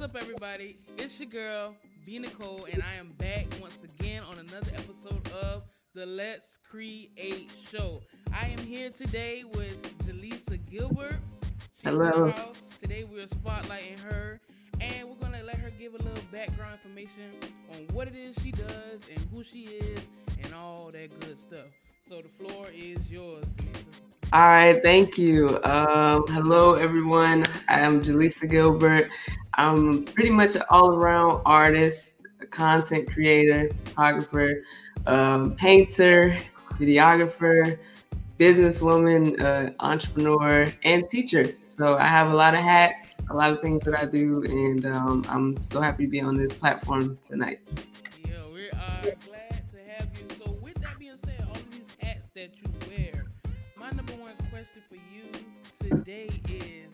What's up, everybody? It's your girl, B Nicole, and I am back once again on another episode of the Let's Create Show. I am here today with Jaleisa Gilbert. She's Hello. In the house. Today we're spotlighting her, and we're gonna let her give a little background information on what it is she does and who she is and all that good stuff. So the floor is yours. All right, thank you. Um, hello, everyone. I am Jaleisa Gilbert. I'm pretty much an all around artist, content creator, photographer, um, painter, videographer, businesswoman, uh, entrepreneur, and teacher. So I have a lot of hats, a lot of things that I do, and um, I'm so happy to be on this platform tonight. Question for you today is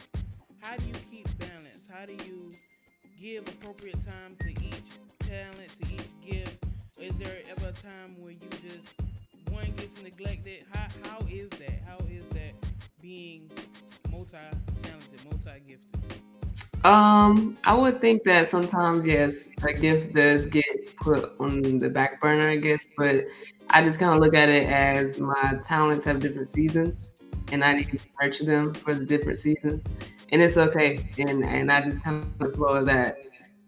how do you keep balance? How do you give appropriate time to each talent, to each gift? Is there ever a time where you just one gets neglected? How how is that? How is that being multi-talented, multi-gifted? Um, I would think that sometimes, yes, a gift does get put on the back burner, I guess, but I just kind of look at it as my talents have different seasons and I need to nurture them for the different seasons. And it's okay. And and I just kind of flow of that.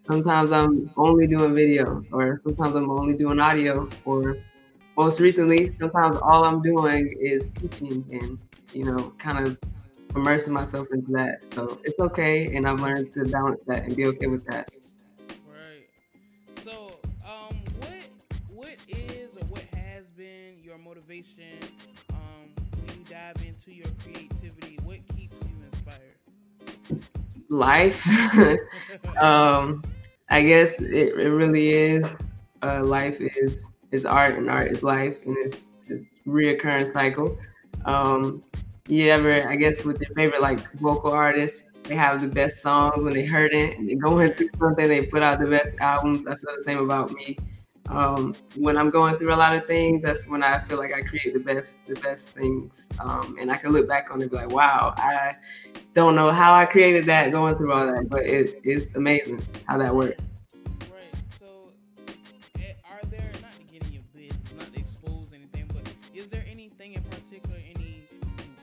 Sometimes I'm only doing video or sometimes I'm only doing audio or most recently, sometimes all I'm doing is teaching and, you know, kind of immersing myself into that. So it's okay, and I've learned to balance that and be okay with that. Right. So, um, what what is or what has been your motivation dive into your creativity? What keeps you inspired? Life, um, I guess it, it really is. Uh, life is is art, and art is life, and it's, it's reoccurring cycle. Um, you ever, I guess, with your favorite like vocal artists, they have the best songs when they heard it, and they're going through something, they put out the best albums. I feel the same about me. Um, when I'm going through a lot of things, that's when I feel like I create the best, the best things, um, and I can look back on it and be like, "Wow, I don't know how I created that, going through all that, but it, it's amazing how that worked." Right. So, eh, are there not your not anything, but is there anything in particular, any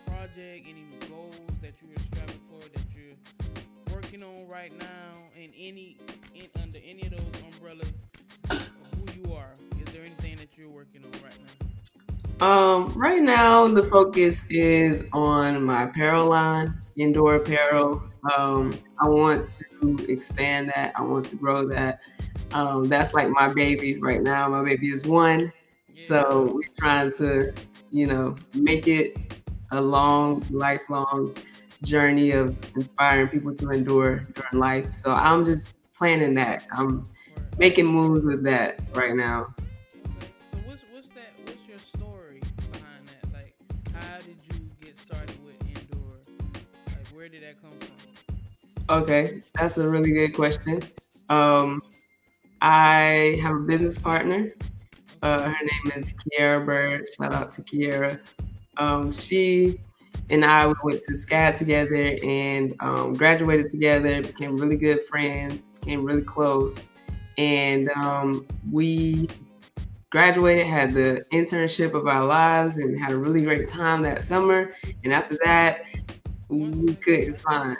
project, any goals that you're striving for, that you're working on right now, and any in under any of those umbrellas are? Is there anything that you're working on right now? Um, right now the focus is on my apparel line, Endure apparel. Um, I want to expand that. I want to grow that. Um, that's like my baby right now. My baby is one, Yeah. so we're trying to, you know, make it a long, lifelong journey of inspiring people to endure during life. So I'm just planning that. I'm. Making moves with that right now. Okay. So what's what's that? What's your story behind that? Like, how did you get started with Endure? Like, where did that come from? Okay, that's a really good question. Um, I have a business partner. Uh, her name is Kiara Bird. Shout out to Kiara. Um, she and I we went to SCAD together and um, graduated together, became really good friends, became really close. And um, we graduated, had the internship of our lives, and had a really great time that summer. And after that, we couldn't find.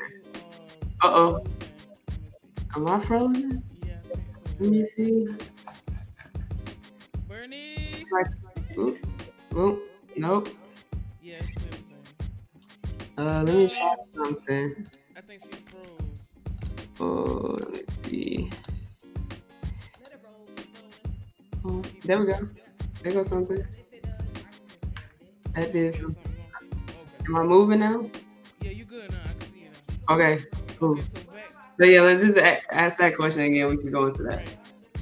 Uh-oh. frozen. Let me see. Am I frozen? Yeah, I think so. Let me see. Bernie. Like, oop, oop, nope. Yeah, it's still the same. Uh, let me try something. I think she froze. Oh, let me see. There we go. There goes something. That is. Am I moving now? Yeah, you good now. I can see you now. Okay, cool. So yeah, let's just ask that question again. We can go into that. Right.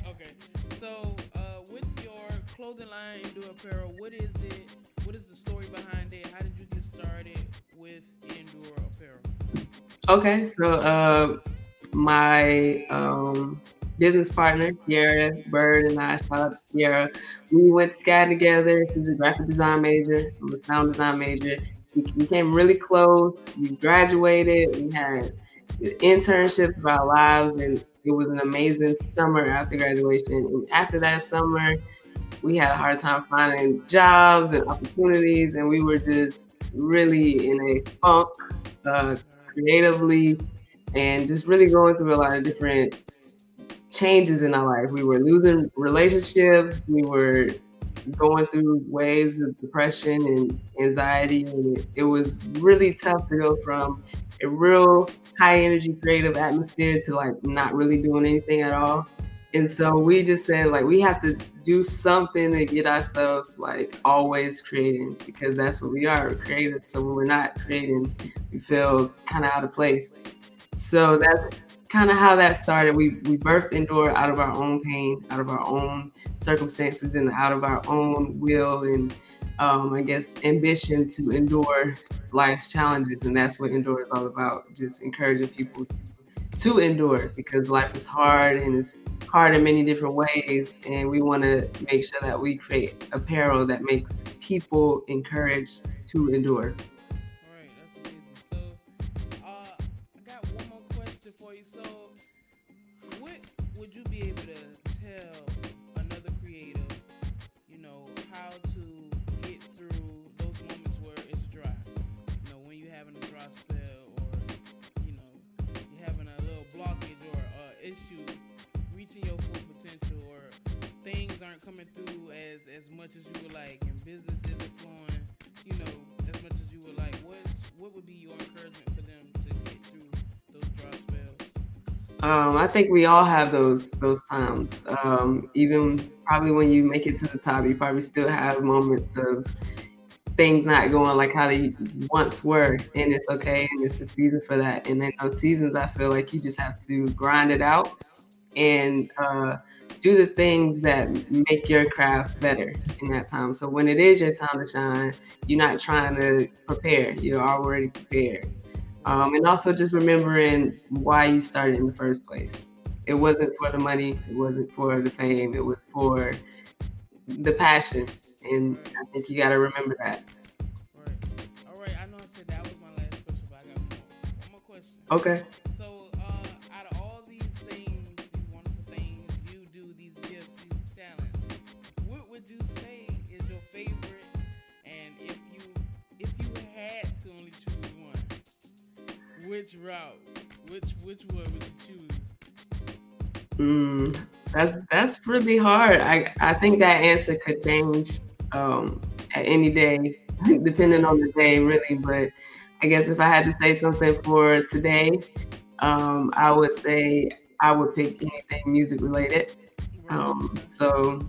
Okay. So, uh, with your clothing line, Endure Apparel, what is it? What is the story behind it? How did you get started with Endure Apparel? Okay, so uh, my um, business partner, Kiara Bird, and I, shout out to Kiara, we went to SCAD together. She's a graphic design major, I'm a sound design major. We became really close. We graduated. We had internships of our lives, and it was an amazing summer after graduation. And after that summer, we had a hard time finding jobs and opportunities, and we were just really in a funk uh, creatively and just really going through a lot of different changes in our life. We were losing relationships, we were going through waves of depression and anxiety, and it, it was really tough to go from a real high energy creative atmosphere to like not really doing anything at all. And so we just said like we have to do something to get ourselves like always creating because that's what we are, creative. So when we're not creating, we feel kind of out of place. So that's kind of how that started. We we birthed Endure out of our own pain, out of our own circumstances, and out of our own will and um, I guess ambition to endure life's challenges, and that's what Endure is all about. Just encouraging people to, to endure because life is hard and it's hard in many different ways, and we want to make sure that we create apparel that makes people encouraged to endure. Aren't coming through as as much as you would like, and business isn't flowing, you know, as much as you would like. What what would be your encouragement for them to get through those dry spells? Um, I think we all have those those times. Um, even probably when you make it to the top, you probably still have moments of things not going like how they once were, and it's okay, and it's a season for that. And then those seasons, I feel like you just have to grind it out and uh, do the things that make your craft better in that time. So when it is your time to shine, you're not trying to prepare, you're already prepared. Um, and also just remembering why you started in the first place. It wasn't for the money, it wasn't for the fame, it was for the passion. And I think you got to remember that. Right. All right. I know I said that was my last question, but I got one more question. Okay. Which route? Which which one would you choose? Mm, that's that's really hard. I I think that answer could change um, at any day, depending on the day, really. But I guess if I had to say something for today, um, I would say I would pick anything music related. Um, so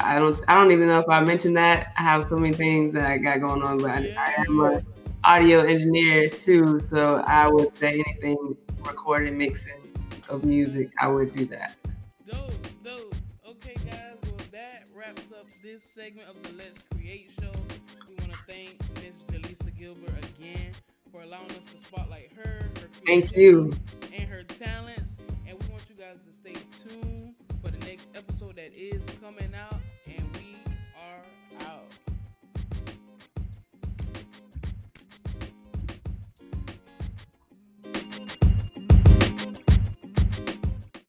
I don't I don't even know if I mentioned that. I have so many things that I got going on, but I, I am a audio engineer too, so I would say anything recording, mixing of music, I would do that. Dope, dope. Okay, guys, well, that wraps up this segment of the Let's Create show. We want to thank Miss Jaleisa Gilbert again for allowing us to spotlight her, her thank you, and her talents. And we want you guys to stay tuned for the next episode that is coming out.